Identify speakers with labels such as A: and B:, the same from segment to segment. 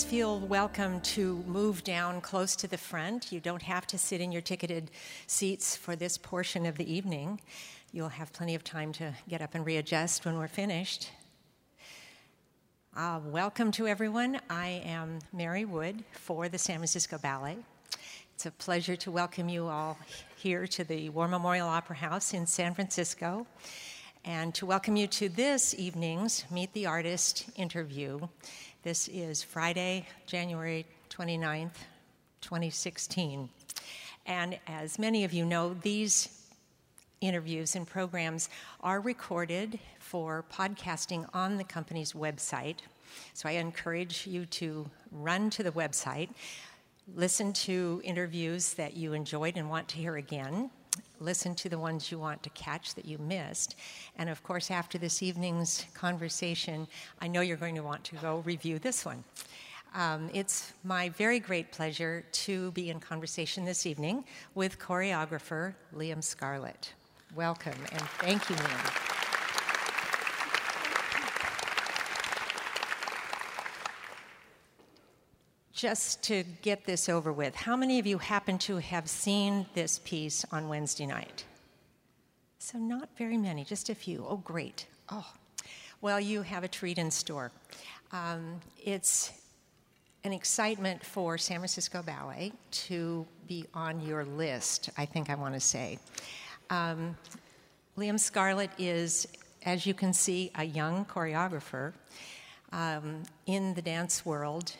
A: please feel welcome to move down close to the front. You don't have to sit in your ticketed seats for this portion of the evening. You'll have plenty of time to get up and readjust when we're finished. Uh, welcome to everyone. I am Mary Wood for the San Francisco Ballet. It's a pleasure to welcome you all here to the War Memorial Opera House in San Francisco and to welcome you to this evening's Meet the Artist interview. This is Friday, January 29th, 2016. And as many of you know, these interviews and programs are recorded for podcasting on the company's website. So I encourage you to run to the website, listen to interviews that you enjoyed and want to hear again, listen to the ones you want to catch that you missed. And of course, after this evening's conversation, I know you're going to want to go review this one. Um, it's my very great pleasure to be in conversation this evening with choreographer Liam Scarlett. Welcome and thank you, Liam. Just to get this over with, how many of you happen to have seen this piece on Wednesday night? So, not very many, just a few. Oh, great. Oh, well, you have a treat in store. Um, it's an excitement for San Francisco Ballet to be on your list, I think I want to say. Um, Liam Scarlett is, as you can see, a young choreographer um, in the dance world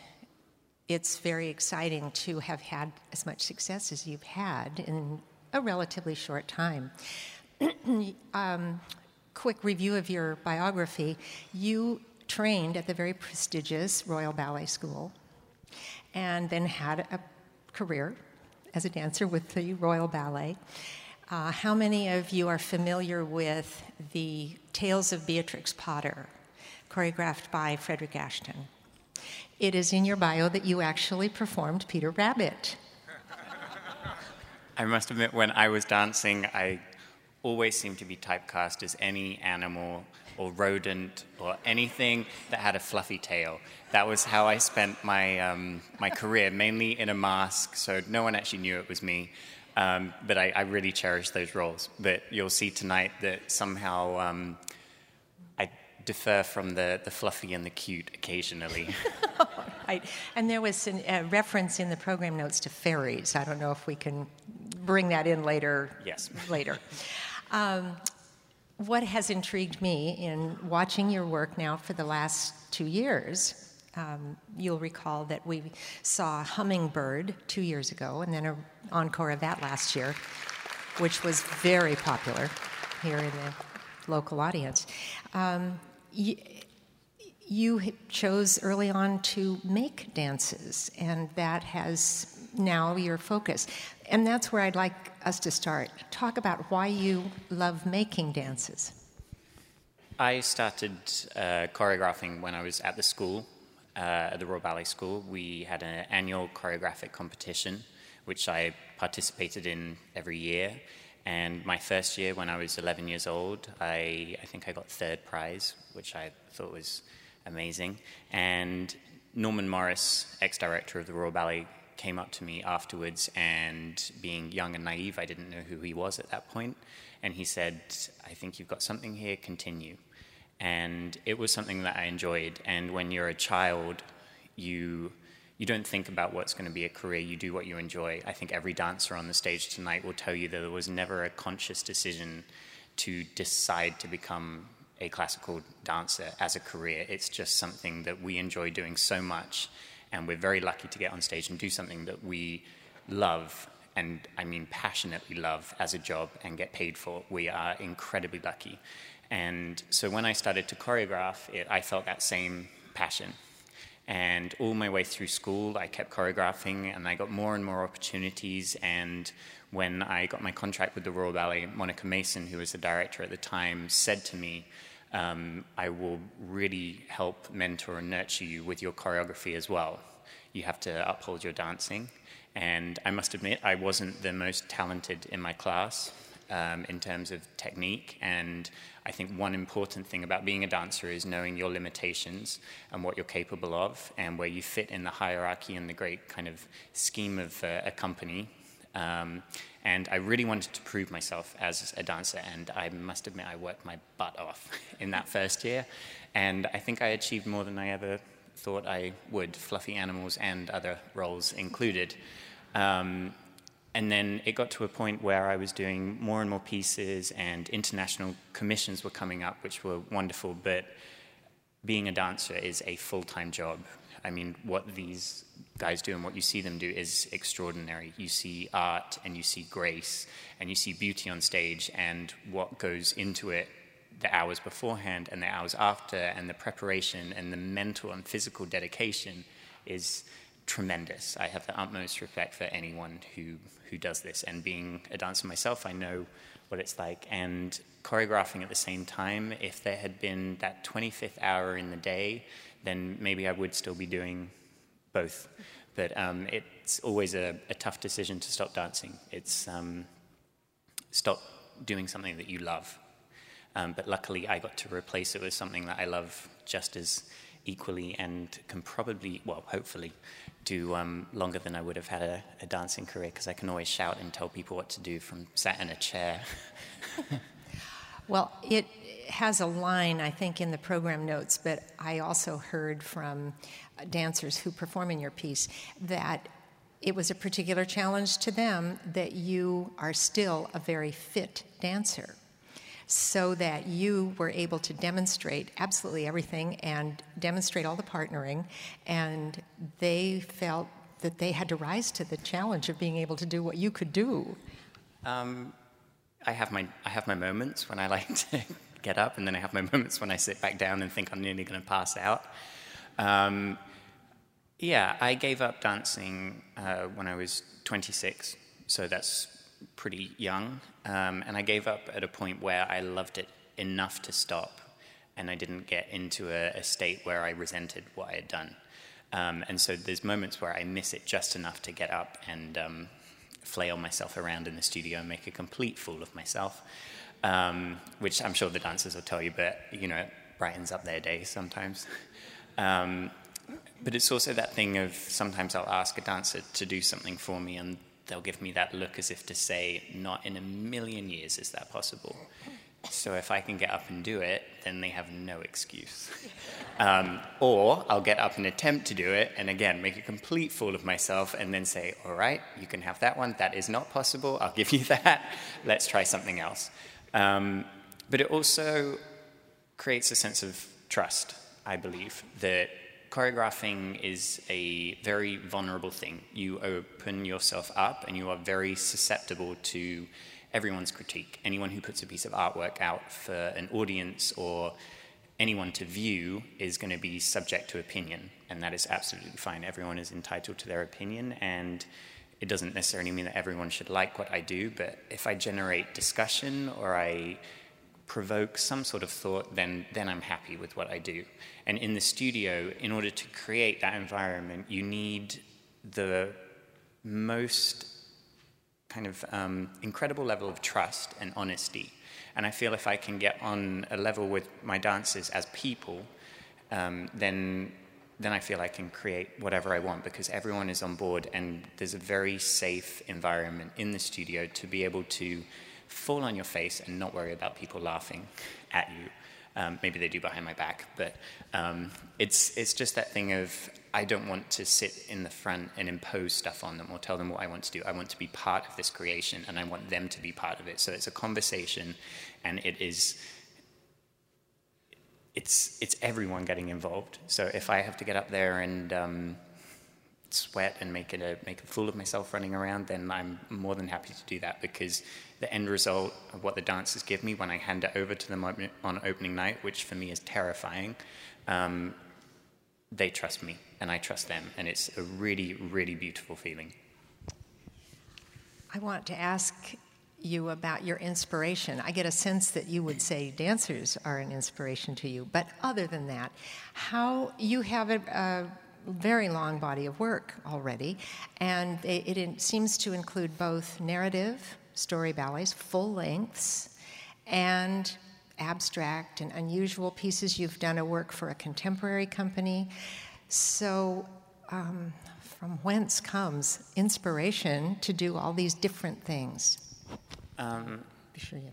A: it's very exciting to have had as much success as you've had in a relatively short time. um, quick review of your biography. You trained at the very prestigious Royal Ballet School and then had a career as a dancer with the Royal Ballet. Uh, how many of you are familiar with the Tales of Beatrix Potter, choreographed by Frederick Ashton? It is in your bio that you actually performed Peter Rabbit.
B: I must admit, when I was dancing, I always seemed to be typecast as any animal or rodent or anything that had a fluffy tail. That was how I spent my, um, my career, mainly in a mask, so no one actually knew it was me. Um, but I, I, really cherish those roles. But you'll see tonight that somehow um, differ from the, the fluffy and the cute occasionally.
A: right. And there was a reference in the program notes to fairies. I don't know if we can bring that in later.
B: Yes.
A: Later. Um, what has intrigued me in watching your work now for the last two years, um, you'll recall that we saw Hummingbird two years ago and then an encore of that last year, which was very popular here in the local audience. Um, you, you chose early on to make dances, and that has now your focus. And that's where I'd like us to start. Talk about why you love making dances.
B: I started uh, choreographing when I was at the school, uh, at the Royal Ballet School. We had an annual choreographic competition, which I participated in every year. And my first year, when I was 11 years old, I, I think I got third prize, which I thought was amazing. And Norman Morrice, ex director of the Royal Ballet, came up to me afterwards, and being young and naive, I didn't know who he was at that point. And he said, I think you've got something here, continue. And it was something that I enjoyed. And when you're a child, you you don't think about what's going to be a career, you do what you enjoy. I think every dancer on the stage tonight will tell you that there was never a conscious decision to decide to become a classical dancer as a career. It's just something that we enjoy doing so much, and we're very lucky to get on stage and do something that we love, and I mean passionately love as a job and get paid for. We are incredibly lucky. And so when I started to choreograph it, I felt that same passion. And all my way through school, I kept choreographing and I got more and more opportunities. And when I got my contract with the Royal Ballet, Monica Mason, who was the director at the time, said to me, um, I will really help mentor and nurture you with your choreography as well. You have to uphold your dancing. And I must admit, I wasn't the most talented in my class. Um, in terms of technique. And I think one important thing about being a dancer is knowing your limitations and what you're capable of and where you fit in the hierarchy and the great kind of scheme of uh, a company. Um, and I really wanted to prove myself as a dancer, and I must admit, I worked my butt off in that first year. And I think I achieved more than I ever thought I would, fluffy animals and other roles included. Um, and then it got to a point where I was doing more and more pieces, and international commissions were coming up, which were wonderful. But being a dancer is a full time job. I mean, what these guys do and what you see them do is extraordinary. You see art and you see grace and you see beauty on stage, and what goes into it the hours beforehand and the hours after, and the preparation and the mental and physical dedication is tremendous. I have the utmost respect for anyone who, who does this. And being a dancer myself, I know what it's like. And choreographing at the same time, if there had been that 25th hour in the day, then maybe I would still be doing both. But um, it's always a, a, tough decision to stop dancing. It's um, stop doing something that you love. Um, but luckily, I got to replace it with something that I love just as equally and can probably, well, hopefully, do um, longer than I would have had a, a dancing career because I can always shout and tell people what to do from sat in a chair.
A: well, it has a line, I think, in the program notes, but I also heard from dancers who perform in your piece that it was a particular challenge to them that you are still a very fit dancer so that you were able to demonstrate absolutely everything and demonstrate all the partnering. And they felt that they had to rise to the challenge of being able to do what you could do. Um,
B: I have my I have my moments when I like to get up, and then I have my moments when I sit back down and think I'm nearly going to pass out. Um, yeah, I gave up dancing uh, when I was 26, so that's pretty young, um, and I gave up at a point where I loved it enough to stop, and I didn't get into a, a state where I resented what I had done. Um, and so there's moments where I miss it just enough to get up and um, flail myself around in the studio and make a complete fool of myself, um, which I'm sure the dancers will tell you, but you know, it brightens up their day sometimes. Um, but it's also that thing of sometimes I'll ask a dancer to do something for me and they'll give me that look as if to say, not in a million years is that possible. So if I can get up and do it, then they have no excuse. Um, or I'll get up and attempt to do it, and again, make a complete fool of myself, and then say, all right, you can have that one. That is not possible. I'll give you that. Let's try something else. Um, but it also creates a sense of trust, I believe, that choreographing is a very vulnerable thing. You open yourself up and you are very susceptible to everyone's critique. Anyone who puts a piece of artwork out for an audience or anyone to view is going to be subject to opinion, and that is absolutely fine. Everyone is entitled to their opinion, and it doesn't necessarily mean that everyone should like what I do, but if I generate discussion or I provoke some sort of thought, then, then I'm happy with what I do. And in the studio, in order to create that environment, you need the most kind of um, incredible level of trust and honesty. And I feel if I can get on a level with my dancers as people, um, then then I feel I can create whatever I want because everyone is on board and there's a very safe environment in the studio to be able to fall on your face and not worry about people laughing at you. Um, maybe they do behind my back, but um, it's, it's just that thing of I don't want to sit in the front and impose stuff on them or tell them what I want to do. I want to be part of this creation and I want them to be part of it. So it's a conversation and it is. It's, it's everyone getting involved. So if I have to get up there and um, sweat and make it a make a fool of myself running around, then I'm more than happy to do that because the end result of what the dancers give me when I hand it over to them on opening night, which for me is terrifying, um, they trust me and I trust them, and it's a really really beautiful feeling.
A: I want to ask you about your inspiration. I get a sense that you would say dancers are an inspiration to you, but other than that, how you have a, a very long body of work already, and it, it seems to include both narrative story ballets, full lengths, and abstract and unusual pieces. You've done a work for a contemporary company. So, um, from whence comes inspiration to do all these different things? Um,
B: sure you.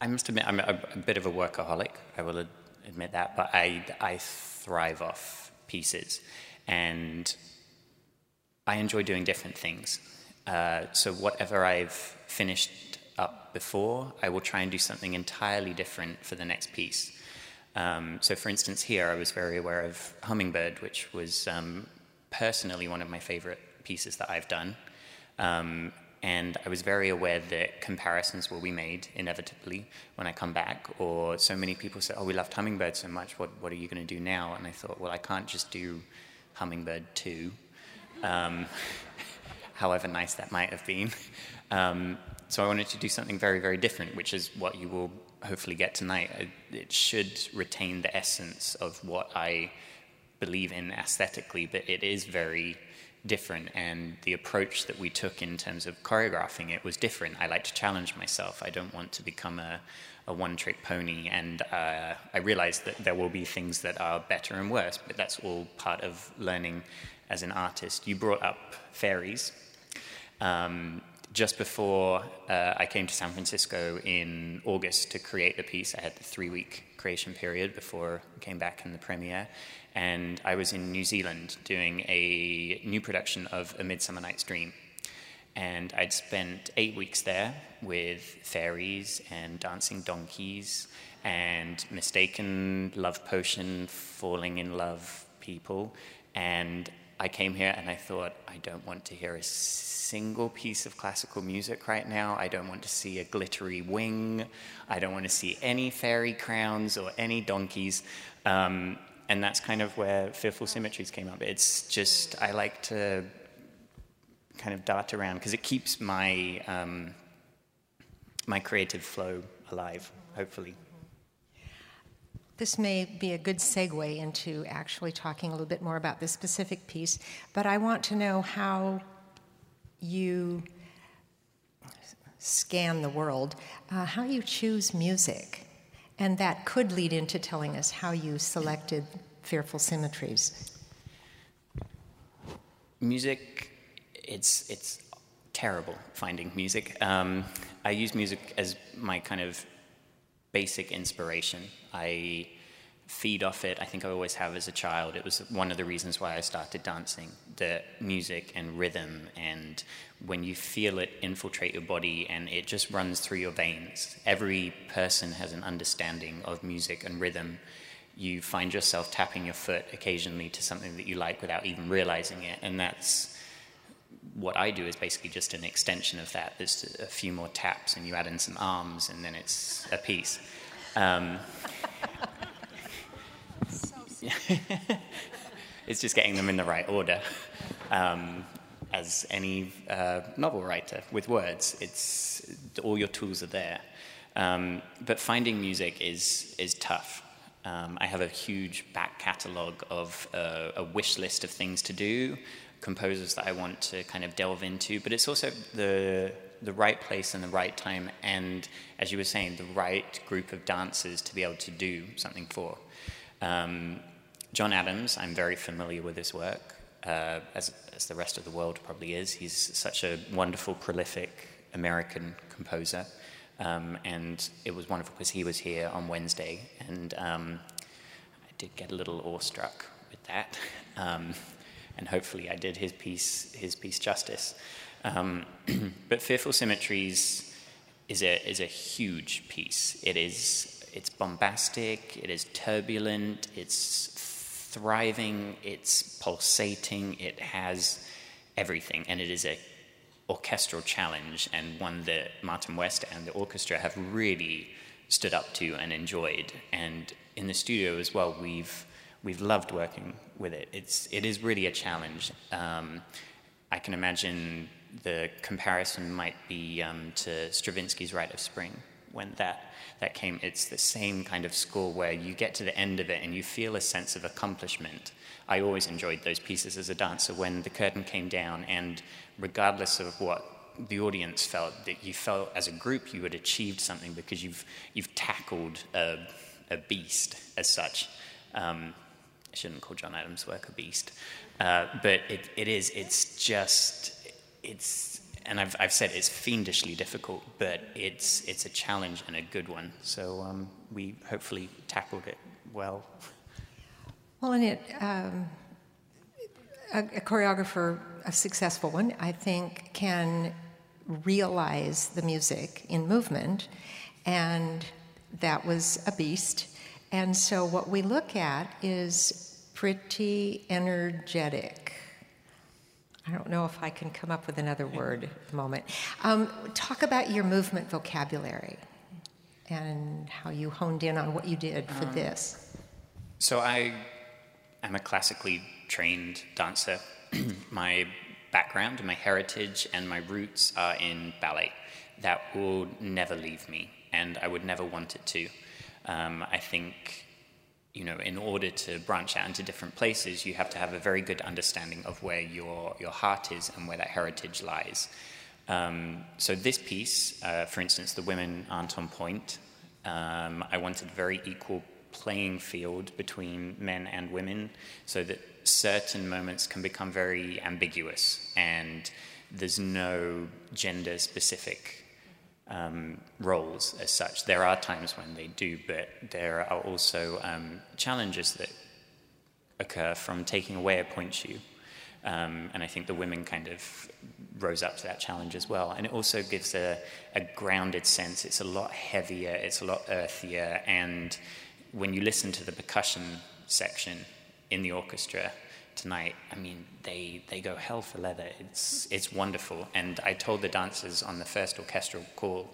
B: I must admit, I'm a, a, bit of a workaholic. I will admit that, but I, I thrive off pieces, and I enjoy doing different things. Uh, so whatever I've finished up before, I will try and do something entirely different for the next piece. Um, so, for instance, here I was very aware of Hummingbird, which was um, personally one of my favorite pieces that I've done. Um, and I was very aware that comparisons will be made inevitably when I come back. Or so many people say, "Oh, we loved Hummingbird so much. What what are you going to do now?" And I thought, well, I can't just do Hummingbird two, um, however nice that might have been. Um, so I wanted to do something very, very different, which is what you will hopefully get tonight. It should retain the essence of what I believe in aesthetically, but it is very different. And the approach that we took in terms of choreographing it was different. I like to challenge myself. I don't want to become a, a one trick pony. And uh, I realize that there will be things that are better and worse, but that's all part of learning as an artist. You brought up fairies. Um, just before uh, I came to San Francisco in August to create the piece, I had the three week creation period before I came back in the premiere. And I was in New Zealand doing a new production of A Midsummer Night's Dream. And I'd spent eight weeks there with fairies and dancing donkeys and mistaken love potion, falling in love people. And I came here and I thought, I don't want to hear a single piece of classical music right now. I don't want to see a glittery wing. I don't want to see any fairy crowns or any donkeys. Um, and that's kind of where Fearful Symmetries came up. It's just, I like to kind of dart around because it keeps my, um, my creative flow alive, hopefully.
A: This may be a good segue into actually talking a little bit more about this specific piece, but I want to know how you scan the world, uh, how you choose music. And that could lead into telling us how you selected Fearful Symmetries.
B: Music, it's, it's terrible finding music. Um, I use music as my kind of basic inspiration. I feed off it. I think I always have as a child. It was one of the reasons why I started dancing. The music and rhythm, and when you feel it infiltrate your body and it just runs through your veins. Every person has an understanding of music and rhythm. You find yourself tapping your foot occasionally to something that you like without even realizing it, and that's what I do is basically just an extension of that. There's a few more taps, and you add in some arms, and then it's a piece. Um, it's just getting them in the right order. Um, as any uh, novel writer with words, it's all your tools are there. Um, but finding music is is tough. Um, I have a huge back catalogue of uh, a wish list of things to do, composers that I want to kind of delve into. But it's also the the right place and the right time, and as you were saying, the right group of dancers to be able to do something for. Um, John Adams, I'm very familiar with his work, uh, as, as the rest of the world probably is. He's such a wonderful, prolific American composer. Um, and it was wonderful because he was here on Wednesday, and um, I did get a little awestruck with that. Um, and hopefully, I did his piece his piece justice. Um, but Fearful Symmetries is a is a huge piece. It is it's bombastic. It is turbulent. It's thriving, it's pulsating, it has everything, and it is a orchestral challenge and one that Martin West and the orchestra have really stood up to and enjoyed. And in the studio as well, we've we've loved working with it. It's it is really a challenge. Um, I can imagine the comparison might be um, to Stravinsky's Rite of Spring when that that came. It's the same kind of score where you get to the end of it and you feel a sense of accomplishment. I always enjoyed those pieces as a dancer when the curtain came down, and regardless of what the audience felt that you felt as a group you had achieved something because you've you've tackled a, a beast as such. Um, I shouldn't call John Adams' work a beast, uh, but it, it is. It's just it's and I've I've said it's fiendishly difficult, but it's it's a challenge and a good one. So um, we hopefully tackled it well.
A: Well, and it. Um, a, a choreographer, a successful one, I think, can realize the music in movement, and that was a beast. And so, what we look at is pretty energetic. I don't know if I can come up with another word at the moment. Um, talk about your movement vocabulary and how you honed in on what you did for um, this.
B: So, I am a classically trained dancer. my background, my heritage, and my roots are in ballet. That will never leave me, and I would never want it to. Um, I think, you know, in order to branch out into different places, you have to have a very good understanding of where your, your heart is and where that heritage lies. Um, so, this piece, uh, for instance, the women aren't on pointe. Um, I wanted very equal playing field between men and women so that certain moments can become very ambiguous and there's no gender specific um, roles as such. There are times when they do, but there are also um, challenges that occur from taking away a pointe shoe. Um, and I think the women kind of rose up to that challenge as well. And it also gives a, a grounded sense. It's a lot heavier, it's a lot earthier, and when you listen to the percussion section in the orchestra tonight, I mean, they, they go hell for leather. It's, it's wonderful. And I told the dancers on the first orchestral call,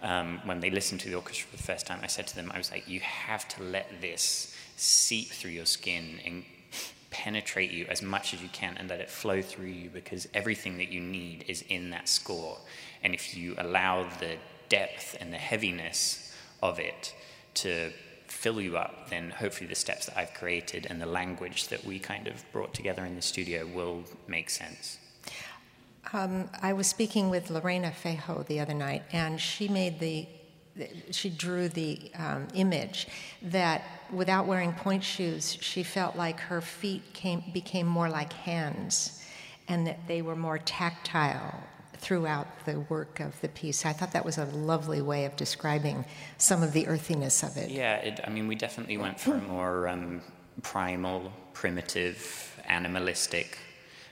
B: um, when they listened to the orchestra for the first time, I said to them, I was like, you have to let this seep through your skin and penetrate you as much as you can and let it flow through you because everything that you need is in that score. And if you allow the depth and the heaviness of it to fill you up, then hopefully the steps that I've created and the language that we kind of brought together in the studio will make sense.
A: Um, I was speaking with Lorena Feijoo the other night, and she made the she drew the um, image that without wearing pointe shoes, she felt like her feet came, became more like hands and that they were more tactile throughout the work of the piece. I thought that was a lovely way of describing some of the earthiness of it.
B: Yeah, it, I mean, we definitely went for a more um, primal, primitive, animalistic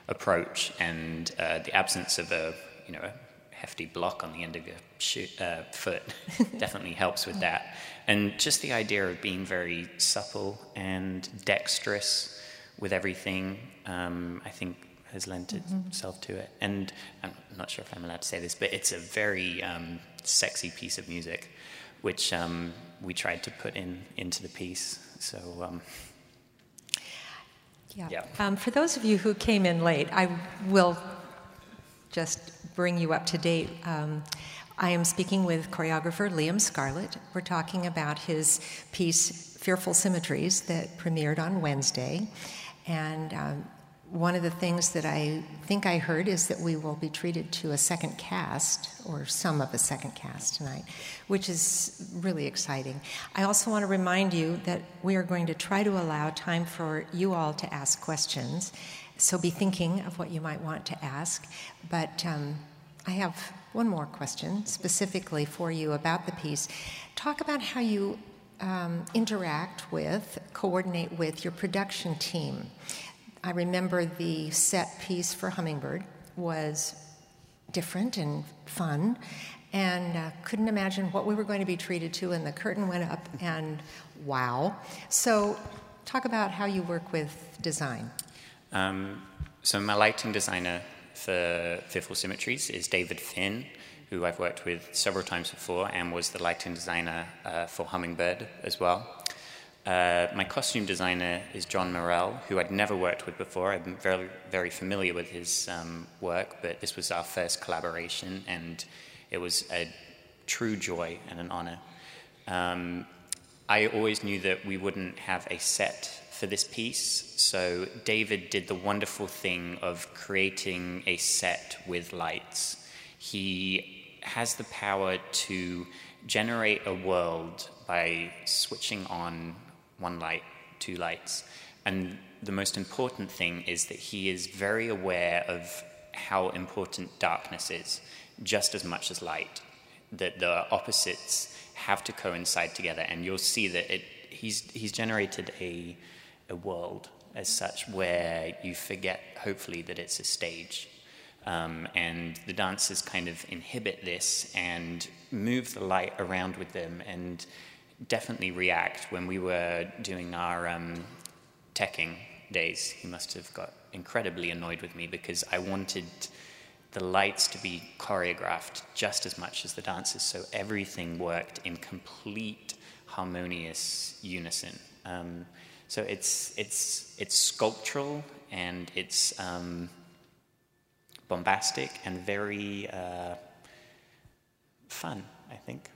B: approach, and uh, the absence of a, you know, a hefty block on the end of your shoe, uh, foot definitely helps with that. And just the idea of being very supple and dexterous with everything, um, I think has lent mm-hmm. itself to it. And I'm not sure if I'm allowed to say this, but it's a very um, sexy piece of music, which um, we tried to put in into the piece. So. Um,
A: yeah. yeah. Um, for those of you who came in late, I will just bring you up to date. Um, I am speaking with choreographer Liam Scarlett. We're talking about his piece Fearful Symmetries that premiered on Wednesday. And um, one of the things that I think I heard is that we will be treated to a second cast, or some of a second cast tonight, which is really exciting. I also want to remind you that we are going to try to allow time for you all to ask questions. So be thinking of what you might want to ask. But um, I have one more question specifically for you about the piece. Talk about how you um, interact with, coordinate with your production team. I remember the set piece for Hummingbird was different and fun, and uh, couldn't imagine what we were going to be treated to. And the curtain went up, and wow. So, talk about how you work with design. Um,
B: so, my lighting designer for Fearful Symmetries is David Finn, who I've worked with several times before and was the lighting designer uh, for Hummingbird as well. Uh, my costume designer is Jon Morrell, who I'd never worked with before. I'm very, very familiar with his um, work, but this was our first collaboration, and it was a true joy and an honor. Um, I always knew that we wouldn't have a set for this piece, so David did the wonderful thing of creating a set with lights He has the power to generate a world by switching on one light, two lights. And the most important thing is that he is very aware of how important darkness is, just as much as light. That the opposites have to coincide together, and you'll see that it, he's, he's generated a, a world as such where you forget, hopefully, that it's a stage. Um, and the dancers kind of inhibit this and move the light around with them and definitely react. When we were doing our um, teching days, he must have got incredibly annoyed with me because I wanted the lights to be choreographed just as much as the dances, so everything worked in complete harmonious unison. Um, so it's it's it's sculptural and it's um, bombastic and very uh, fun. I think.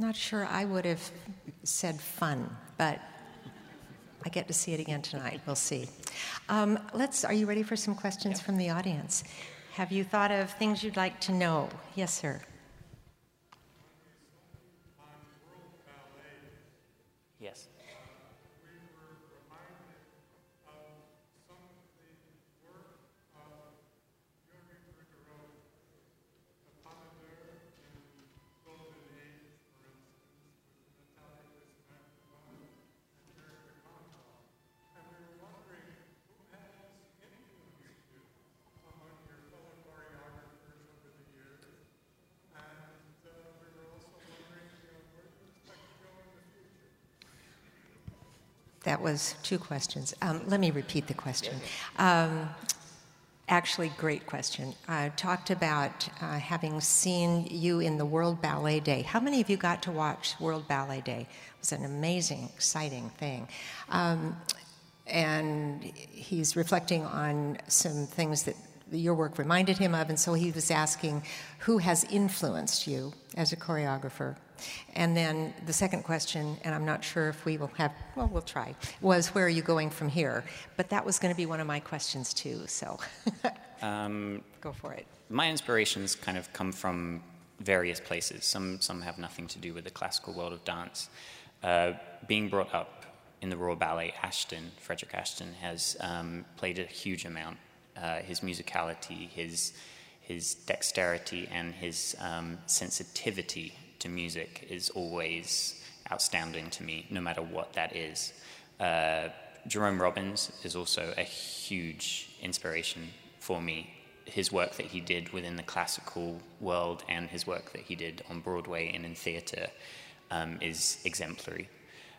A: Not sure. I would have said fun, but I get to see it again tonight. We'll see. Um, let's. Are you ready for some questions yeah. from the audience? Have you thought of things you'd like to know? Yes, sir. That was two questions. Um, let me repeat the question. Um, actually, great question. I talked about uh, having seen you in the World Ballet Day. How many of you got to watch World Ballet Day? It was an amazing, exciting thing. Um, and he's reflecting on some things that your work reminded him of, and so he was asking who has influenced you as a choreographer and then the second question, and I'm not sure if we will have, well, we'll try, was where are you going from here? But that was going to be one of my questions too, so um, go for it.
B: My inspirations kind of come from various places. Some, some have nothing to do with the classical world of dance. Uh, being brought up in the Royal Ballet, Ashton, Frederick Ashton, has um, played a huge amount. Uh, his musicality, his, his dexterity, and his um, sensitivity to music is always outstanding to me, no matter what that is. Uh, Jerome Robbins is also a huge inspiration for me. His work that he did within the classical world and his work that he did on Broadway and in theatre um, is exemplary.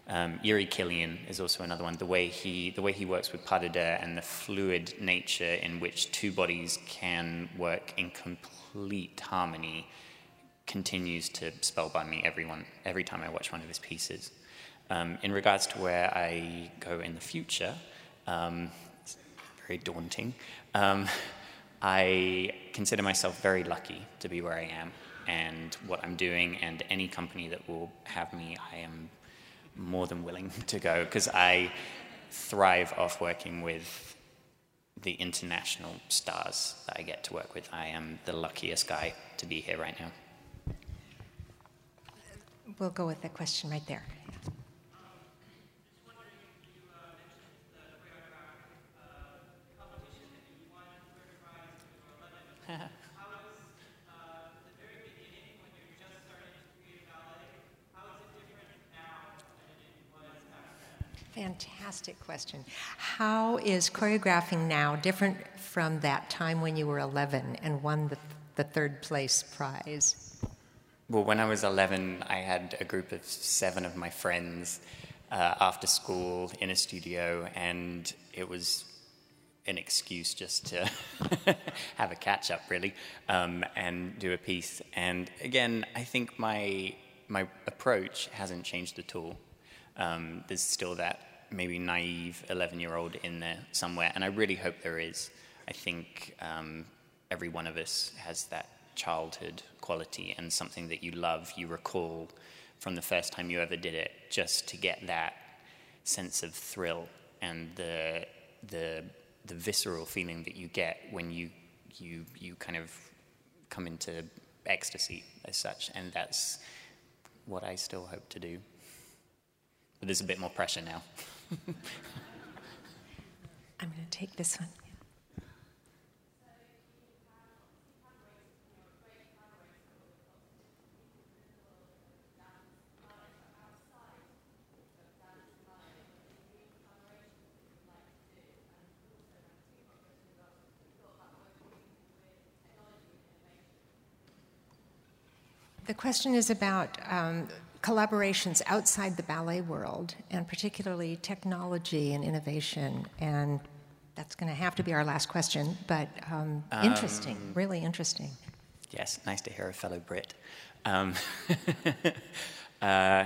B: Um, Jiří Kylián is also another one. The way he the way he works with pas de deux and the fluid nature in which two bodies can work in complete harmony continues to spellbind me everyone, every time I watch one of his pieces. Um, in regards to where I go in the future, um, it's very daunting. Um, I consider myself very lucky to be where I am and what I'm doing, and any company that will have me, I am more than willing to go because I thrive off working with the international stars that I get to work with. I am the luckiest guy to be here right now.
A: We'll go with the question right there. Fantastic question. How is choreographing now different from that time when you were 11 and won the, the third place prize?
B: Well, when I was 11, I had a group of seven of my friends uh, after school in a studio, and it was an excuse just to have a catch up, really, um, and do a piece. And again, I think my my approach hasn't changed at all. Um, there's still that maybe naive 11 year old in there somewhere, and I really hope there is. I think um, every one of us has that childhood quality and something that you love, you recall from the first time you ever did it, just to get that sense of thrill and the the the visceral feeling that you get when you you you kind of come into ecstasy as such, and that's what I still hope to do. But there's a bit more pressure now.
A: I'm going to take this one. The question is about um, collaborations outside the ballet world, and particularly technology and innovation. And that's going to have to be our last question, but um, um, interesting, really interesting.
B: Yes, nice to hear a fellow Brit. Um, uh,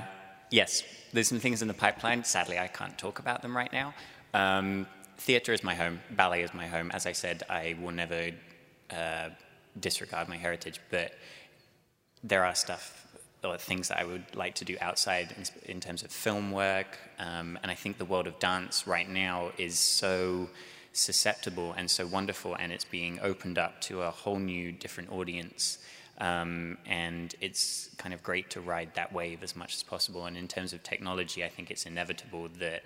B: yes, there's some things in the pipeline. Sadly, I can't talk about them right now. Um, theatre is my home, ballet is my home. As I said, I will never uh, disregard my heritage, but there are stuff or things that I would like to do outside in, in terms of film work. Um, and I think the world of dance right now is so susceptible and so wonderful, and it's being opened up to a whole new, different audience. Um, and it's kind of great to ride that wave as much as possible. And in terms of technology, I think it's inevitable that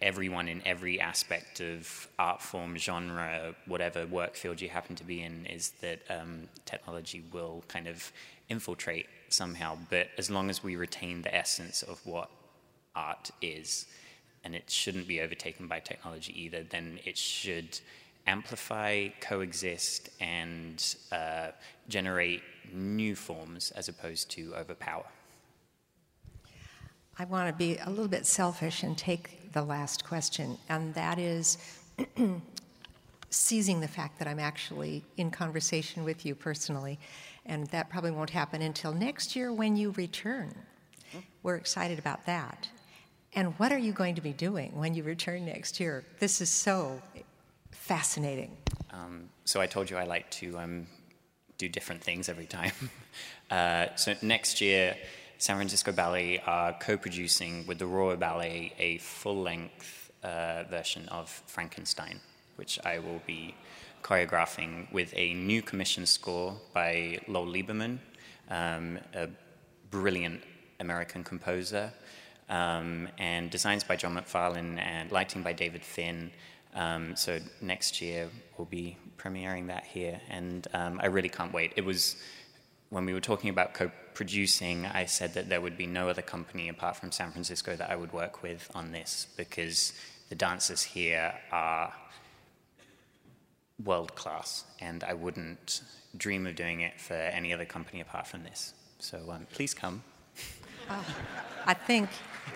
B: everyone in every aspect of art form, genre, whatever work field you happen to be in, is that um, technology will kind of infiltrate somehow. But as long as we retain the essence of what art is, and it shouldn't be overtaken by technology either, then it should amplify, coexist, and uh, generate new forms as opposed to overpower.
A: I want to be a little bit selfish and take the last question, and that is seizing the fact that I'm actually in conversation with you personally, and that probably won't happen until next year when you return. We're excited about that. And what are you going to be doing when you return next year? This is so fascinating. Um,
B: so I told you I like to um, do different things every time. uh, so next year, San Francisco Ballet are co-producing with the Royal Ballet a full-length uh, version of Frankenstein, which I will be choreographing with a new commission score by Lowell Liebermann, um, a brilliant American composer um, and designs by John Macfarlane and lighting by David Finn. Um, so next year we'll be premiering that here, and um, I really can't wait. It was when we were talking about co-producing, I said that there would be no other company apart from San Francisco that I would work with on this because the dancers here are world class, and I wouldn't dream of doing it for any other company apart from this. So um, please come.
A: Oh, I think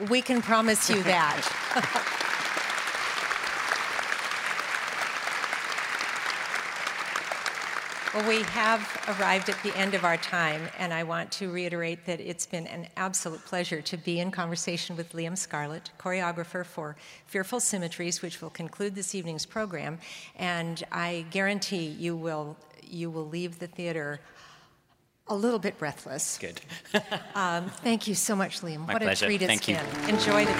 A: we can promise you that. well, we have arrived at the end of our time, and I want to reiterate that it's been an absolute pleasure to be in conversation with Liam Scarlett, choreographer for Fearful Symmetries, which will conclude this evening's program. And I guarantee you will you will leave the theater a little bit breathless.
B: Good.
A: um, thank you so much, Liam.
B: My
A: what
B: pleasure.
A: a treat
B: it's
A: thank been. You. Enjoy the